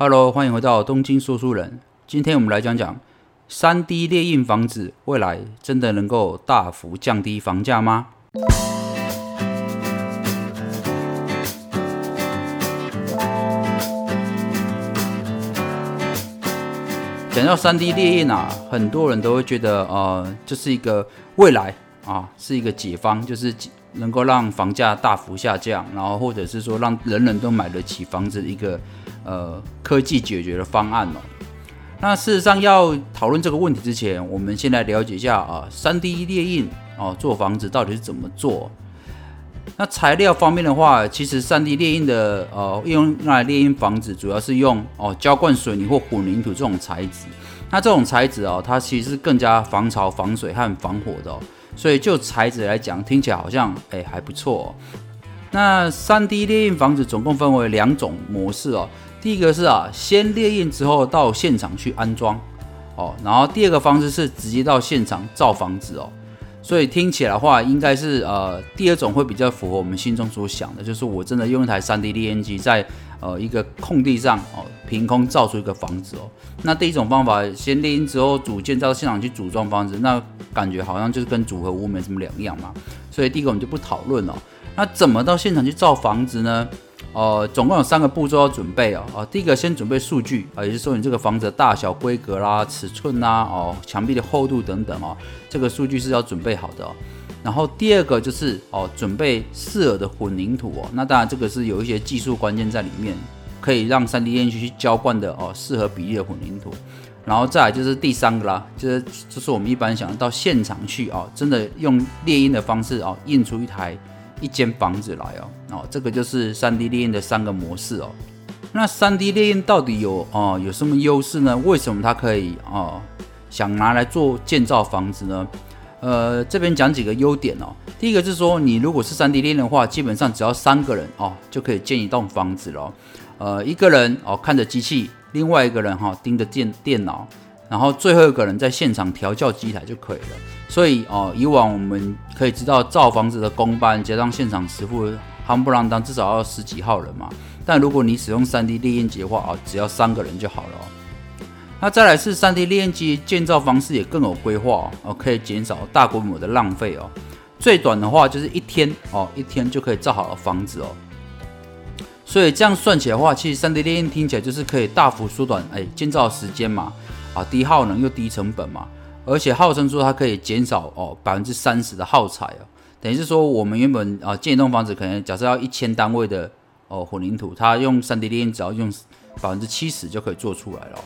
Hello，欢迎回到东京说书人。今天我们来讲讲三 D 列印房子未来真的能够大幅降低房价吗？讲到三 D 列印啊，很多人都会觉得呃，这是一个未来啊，是一个解方，就是能够让房价大幅下降，然后或者是说让人人都买得起房子一个呃科技解决的方案哦。那事实上要讨论这个问题之前，我们先来了解一下啊，三 D 列印哦做房子到底是怎么做？那材料方面的话，其实三 D 列印的呃用来列印房子，主要是用哦浇灌水泥或混凝土这种材质。那这种材质哦，它其实是更加防潮、防水和防火的哦。所以就材质来讲，听起来好像哎还不错。哦那三 D 列印房子总共分为两种模式哦。第一个是啊，先列印之后到现场去安装哦。然后第二个方式是直接到现场造房子哦。所以听起来的话，应该是呃第二种会比较符合我们心中所想的，就是我真的用一台 3D 列印机在呃一个空地上哦凭空造出一个房子哦。那第一种方法，先列印之后组建到现场去组装房子，那感觉好像就是跟组合屋没什么两样嘛。所以第一个我们就不讨论了。那怎么到现场去造房子呢？呃，总共有三个步骤要准备哦。哦，第一个先准备数据啊，也就是说你这个房子的大小、规格啦、尺寸啦，哦，墙壁的厚度等等哦，这个数据是要准备好的哦。然后第二个就是哦，准备适合的混凝土哦。那当然这个是有一些技术关键在里面，可以让 3D 列印去浇灌的哦，适合比例的混凝土。然后再来就是第三个啦，就是就是我们一般想到现场去哦，真的用列印的方式哦，印出一台。一间房子来哦，哦，这个就是三 D 列印的三个模式哦。那三 D 列印到底有哦有什么优势呢？为什么它可以哦想拿来做建造房子呢？呃，这边讲几个优点哦。第一个是说，你如果是三 D 列印的话，基本上只要三个人哦就可以建一栋房子了。呃，一个人哦看着机器，另外一个人哈盯着电电脑。然后最后一个人在现场调教机台就可以了。所以哦，以往我们可以知道造房子的工班加上现场师傅，夯不啷当至少要十几号人嘛。但如果你使用 3D 列印机的话哦，只要三个人就好了。那再来是 3D 列印机建造方式也更有规划哦，可以减少大规模的浪费哦。最短的话就是一天哦，一天就可以造好了房子哦。所以这样算起来的话，其实 3D 列印听起来就是可以大幅缩短哎建造时间嘛。啊，低耗能又低成本嘛，而且号称说它可以减少哦百分之三十的耗材哦，等于是说我们原本啊建一栋房子可能假设要一千单位的哦混凝土，它用三 D 列印只要用百分之七十就可以做出来了。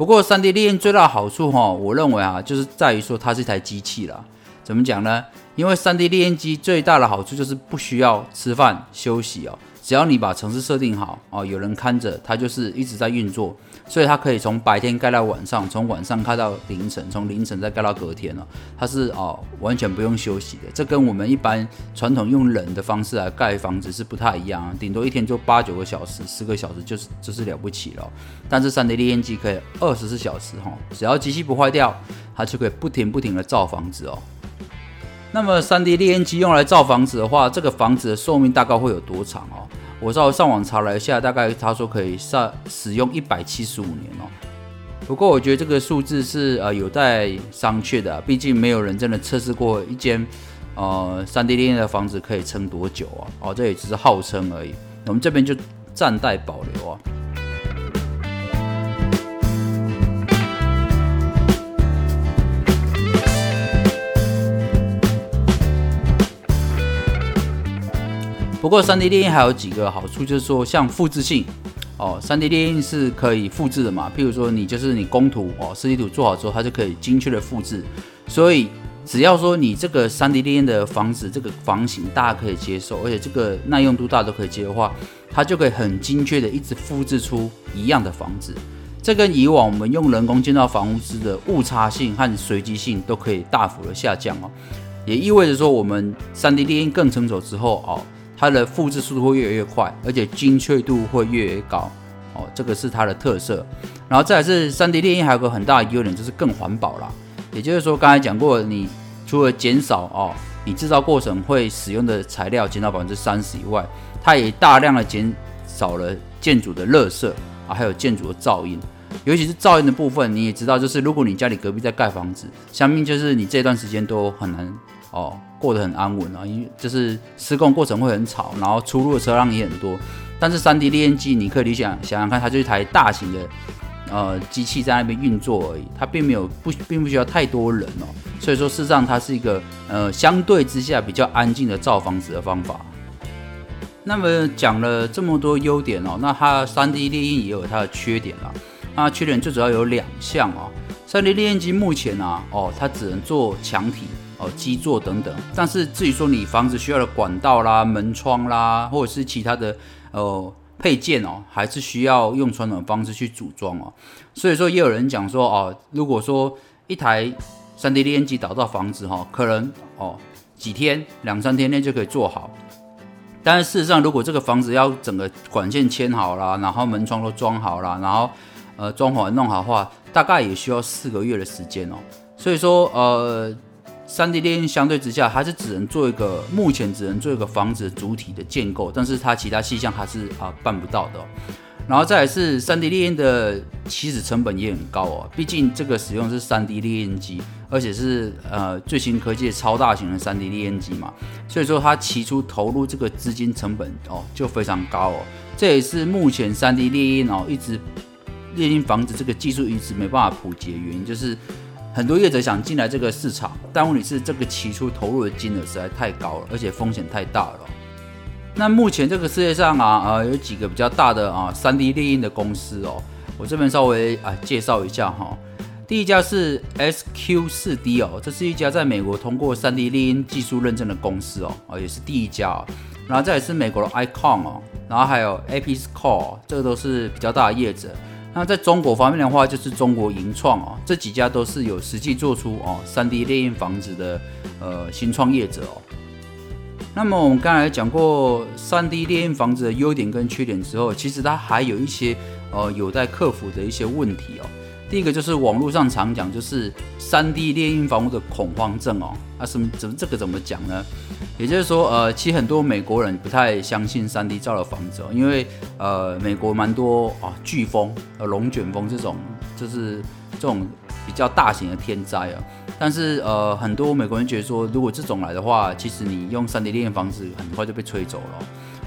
不过三 D 列印最大的好处哈，我认为啊就是在于说它是一台机器了。怎么讲呢？因为三 D 列印机最大的好处就是不需要吃饭休息哦。只要你把城市设定好哦，有人看着，它就是一直在运作，所以它可以从白天盖到晚上，从晚上开到凌晨，从凌晨再盖到隔天了。它是哦，完全不用休息的。这跟我们一般传统用人的方式来盖房子是不太一样，顶多一天就八九个小时、十个小时就是就是了不起了。但是三 D 列印机可以二十四小时哈，只要机器不坏掉，它就可以不停不停的造房子哦。那么三 D 列印机用来造房子的话，这个房子的寿命大概会有多长哦？我稍微上网查了一下，大概他说可以上使用一百七十五年哦。不过我觉得这个数字是呃有待商榷的，毕竟没有人真的测试过一间呃三 D 列的房子可以撑多久啊？哦，这也只是号称而已。我们这边就暂待保留啊。不过，3D 列印还有几个好处，就是说像复制性哦，3D 列印是可以复制的嘛。譬如说，你就是你工图哦，设计图做好之后，它就可以精确的复制。所以，只要说你这个 3D 列印的房子这个房型大家可以接受，而且这个耐用度大家都可以接的话，它就可以很精确的一直复制出一样的房子。这跟以往我们用人工建造房屋时的误差性和随机性都可以大幅的下降哦。也意味着说，我们 3D 列印更成熟之后哦。它的复制速度会越来越快，而且精确度会越来越高哦，这个是它的特色。然后再来是 3D 列印，还有个很大的优点就是更环保啦。也就是说，刚才讲过，你除了减少哦，你制造过程会使用的材料减少百分之三十以外，它也大量的减少了建筑的垃圾啊，还有建筑的噪音。尤其是噪音的部分，你也知道，就是如果你家里隔壁在盖房子，相信就是你这段时间都很难哦过得很安稳啊，因为就是施工过程会很吵，然后出入的车辆也很多。但是三 D 列印机，你可以理想想想看，它就一台大型的呃机器在那边运作而已，它并没有不并不需要太多人哦，所以说事实上它是一个呃相对之下比较安静的造房子的方法。那么讲了这么多优点哦，那它三 D 列印也有它的缺点啦。那缺点最主要有两项哦。三 D 列印机目前啊，哦，它只能做墙体、哦基座等等。但是至于说你房子需要的管道啦、门窗啦，或者是其他的呃配件哦，还是需要用传统方式去组装哦。所以说也有人讲说哦，如果说一台三 D 打印机打造房子哈，可能哦几天两三天内就可以做好。但是事实上，如果这个房子要整个管线牵好了，然后门窗都装好了，然后呃，装潢弄好的话，大概也需要四个月的时间哦。所以说，呃，三 D 列印相对之下，还是只能做一个，目前只能做一个房子主体的建构，但是它其他细项还是啊办不到的。然后再来是三 D 列印的起始成本也很高哦，毕竟这个使用是三 D 列印机，而且是呃最新科技的超大型的三 D 列印机嘛，所以说它起初投入这个资金成本哦就非常高哦。这也是目前三 D 列印哦一直。列印房子这个技术一直没办法普及的原因，就是很多业者想进来这个市场，但问题是这个起初投入的金额实在太高了，而且风险太大了。那目前这个世界上啊，呃，有几个比较大的啊三 D 列印的公司哦，我这边稍微啊介绍一下哈。第一家是 SQ 四 D 哦，这是一家在美国通过三 D 列印技术认证的公司哦，啊也是第一家。然后再也是美国的 Icon 哦，然后还有 APSCore，这个都是比较大的业者。那在中国方面的话，就是中国银创哦，这几家都是有实际做出哦 3D 列印房子的呃新创业者哦。那么我们刚才讲过 3D 列印房子的优点跟缺点之后，其实它还有一些呃有待克服的一些问题哦。第一个就是网络上常讲，就是 3D 猎鹰房屋的恐慌症哦。啊，什么怎么这个怎么讲呢？也就是说，呃，其实很多美国人不太相信 3D 造的房子哦，因为呃，美国蛮多啊飓风、呃龙卷风这种，就是这种比较大型的天灾啊。但是呃，很多美国人觉得说，如果这种来的话，其实你用 3D 猎鹰房子很快就被吹走了。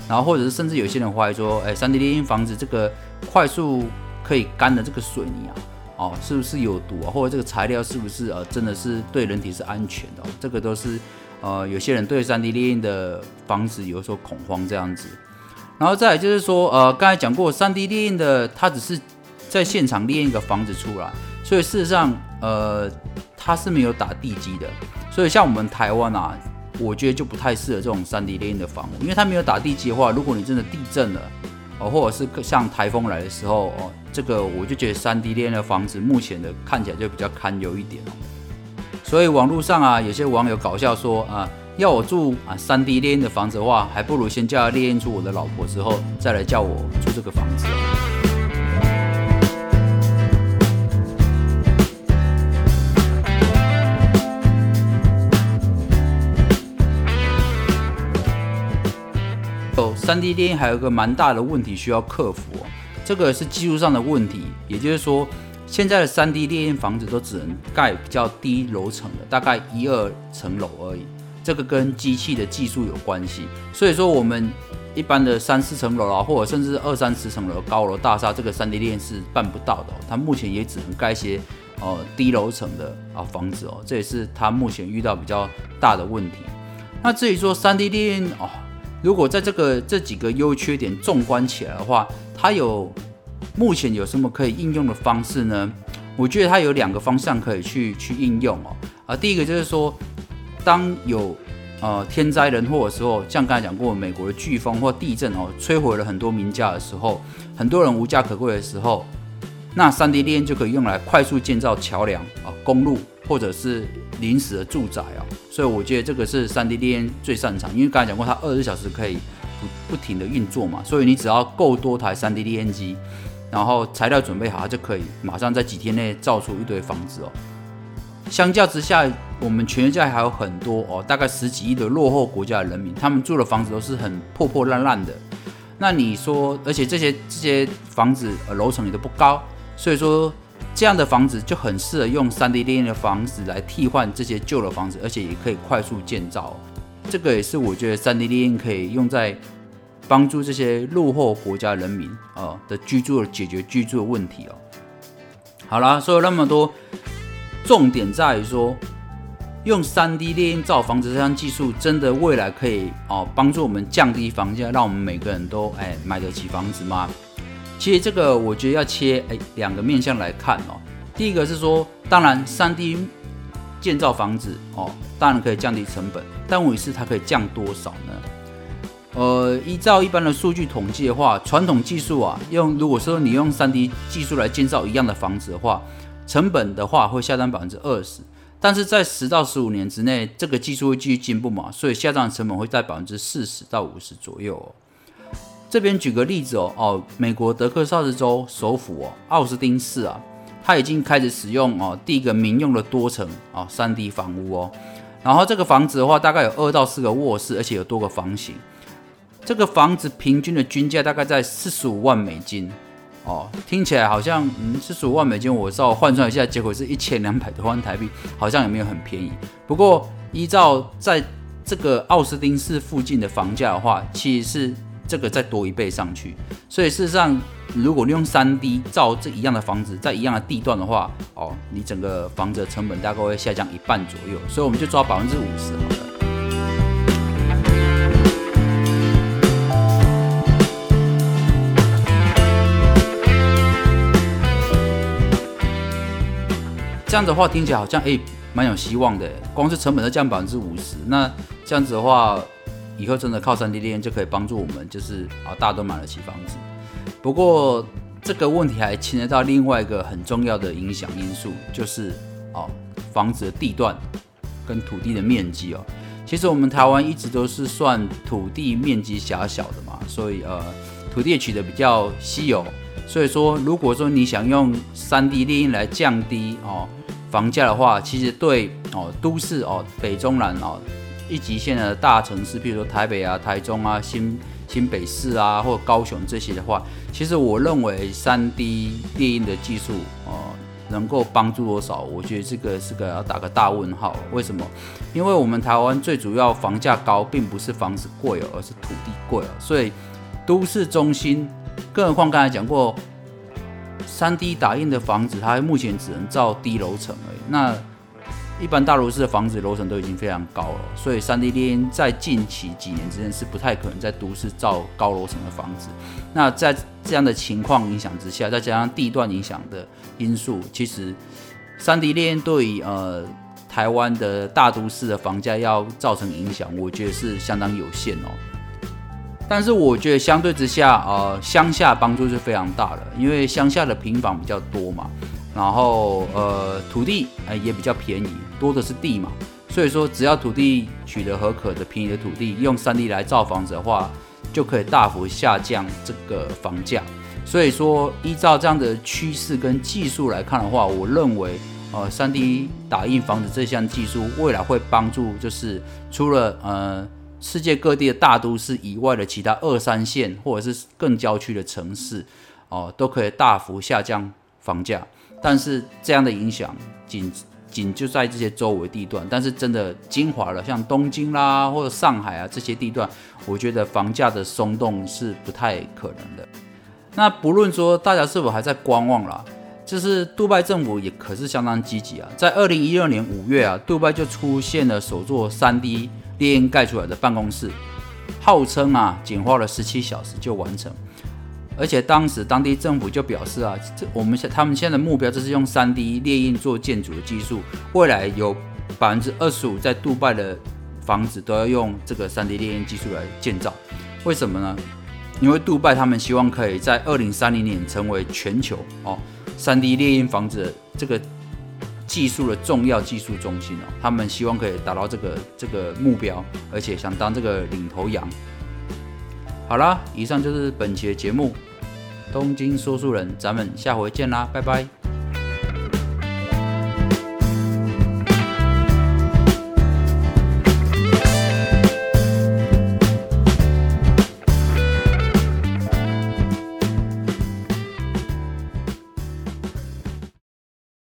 然后或者是甚至有些人怀疑说，哎，3D 猎鹰房子这个快速可以干的这个水泥啊。哦，是不是有毒啊？或者这个材料是不是呃，真的是对人体是安全的？这个都是呃，有些人对三 D 列印的房子有所恐慌这样子。然后再来就是说，呃，刚才讲过，三 D 列印的它只是在现场列印一个房子出来，所以事实上呃，它是没有打地基的。所以像我们台湾啊，我觉得就不太适合这种三 D 列印的房屋，因为它没有打地基的话，如果你真的地震了。哦，或者是像台风来的时候，哦，这个我就觉得三 D 链的房子目前的看起来就比较堪忧一点哦。所以网络上啊，有些网友搞笑说啊，要我住啊三 D 链的房子的话，还不如先叫他列印出我的老婆之后，再来叫我住这个房子哦。三 D 列印还有个蛮大的问题需要克服哦，这个是技术上的问题，也就是说，现在的三 D 列印房子都只能盖比较低楼层的，大概一二层楼而已。这个跟机器的技术有关系，所以说我们一般的三四层楼啊，或者甚至二三十层楼高楼大厦，这个三 D 列印是办不到的。它目前也只能盖一些呃低楼层的啊房子哦，这也是它目前遇到比较大的问题。那至于说三 D 列印哦。如果在这个这几个优缺点纵观起来的话，它有目前有什么可以应用的方式呢？我觉得它有两个方向可以去去应用哦。啊，第一个就是说，当有呃天灾人祸的时候，像刚才讲过，美国的飓风或地震哦，摧毁了很多民家的时候，很多人无家可归的时候，那三 D 链就可以用来快速建造桥梁啊、公路或者是临时的住宅啊。所以我觉得这个是三 D 列印最擅长，因为刚才讲过，它二十四小时可以不停的运作嘛，所以你只要够多台三 D 列印机，然后材料准备好，就可以马上在几天内造出一堆房子哦。相较之下，我们全世界还有很多哦，大概十几亿的落后国家的人民，他们住的房子都是很破破烂烂的。那你说，而且这些这些房子呃楼层也都不高，所以说这样的房子就很适合用三 D 列印的房子来替换这些旧的房子，而且也可以快速建造。这个也是我觉得三 D 列印可以用在帮助这些落后国家人民啊的居住解决居住的问题哦。好啦，说了那么多，重点在于说。用三 D 列印造房子这项技术，真的未来可以哦帮助我们降低房价，让我们每个人都哎买得起房子吗？其实这个我觉得要切哎两个面向来看哦。第一个是说，当然三 D 建造房子哦，当然可以降低成本，但问题是它可以降多少呢？呃，依照一般的数据统计的话，传统技术啊，用如果说你用三 D 技术来建造一样的房子的话，成本的话会下降百分之二十。但是在十到十五年之内，这个技术会继续进步嘛，所以下降成本会在百分之四十到五十左右哦。这边举个例子哦，哦，美国德克萨斯州首府哦，奥斯汀市啊，它已经开始使用哦第一个民用的多层啊三 D 房屋哦。然后这个房子的话，大概有二到四个卧室，而且有多个房型。这个房子平均的均价大概在四十五万美金。哦，听起来好像嗯四十五万美金，我稍微换算一下，结果是一千两百多万台币，好像也没有很便宜。不过依照在这个奥斯汀市附近的房价的话，其实是这个再多一倍上去。所以事实上，如果你用三 D 造这一样的房子，在一样的地段的话，哦，你整个房子的成本大概会下降一半左右。所以我们就抓百分之五十好了。这样的话听起来好像诶蛮有希望的，光是成本都降百分之五十，那这样子的话，以后真的靠三 D 链就可以帮助我们，就是啊大家都买得起房子。不过这个问题还牵扯到另外一个很重要的影响因素，就是哦房子的地段跟土地的面积哦。其实我们台湾一直都是算土地面积狭小的嘛，所以呃土地取得比较稀有，所以说如果说你想用三 D 列印来降低哦。房价的话，其实对哦，都市哦，北中南哦，一级线的大城市，比如说台北啊、台中啊、新新北市啊，或高雄这些的话，其实我认为三 D 列印的技术哦，能够帮助多少？我觉得这个是个要打个大问号。为什么？因为我们台湾最主要房价高，并不是房子贵哦，而是土地贵哦。所以都市中心，更何况刚才讲过。三 D 打印的房子，它目前只能造低楼层而已。那一般大楼市的房子楼层都已经非常高了，所以三 D 列在近期几年之间是不太可能在都市造高楼层的房子。那在这样的情况影响之下，再加上地段影响的因素，其实三 D 列对于呃台湾的大都市的房价要造成影响，我觉得是相当有限哦。但是我觉得相对之下，呃，乡下帮助是非常大的，因为乡下的平房比较多嘛，然后呃土地呃也比较便宜，多的是地嘛，所以说只要土地取得合可的便宜的土地，用三 D 来造房子的话，就可以大幅下降这个房价。所以说依照这样的趋势跟技术来看的话，我认为呃三 D 打印房子这项技术未来会帮助，就是除了呃。世界各地的大都市以外的其他二三线或者是更郊区的城市，哦，都可以大幅下降房价。但是这样的影响仅仅就在这些周围地段，但是真的精华了，像东京啦或者上海啊这些地段，我觉得房价的松动是不太可能的。那不论说大家是否还在观望啦，就是杜拜政府也可是相当积极啊，在二零一二年五月啊，杜拜就出现了首座三 D。列印盖出来的办公室，号称啊，仅花了十七小时就完成。而且当时当地政府就表示啊，这我们现他们现在的目标就是用三 D 列印做建筑的技术，未来有百分之二十五在杜拜的房子都要用这个三 D 列印技术来建造。为什么呢？因为杜拜他们希望可以在二零三零年成为全球哦三 D 列印房子这个。技术的重要技术中心哦，他们希望可以达到这个这个目标，而且想当这个领头羊。好啦，以上就是本期的节目，东京说书人，咱们下回见啦，拜拜。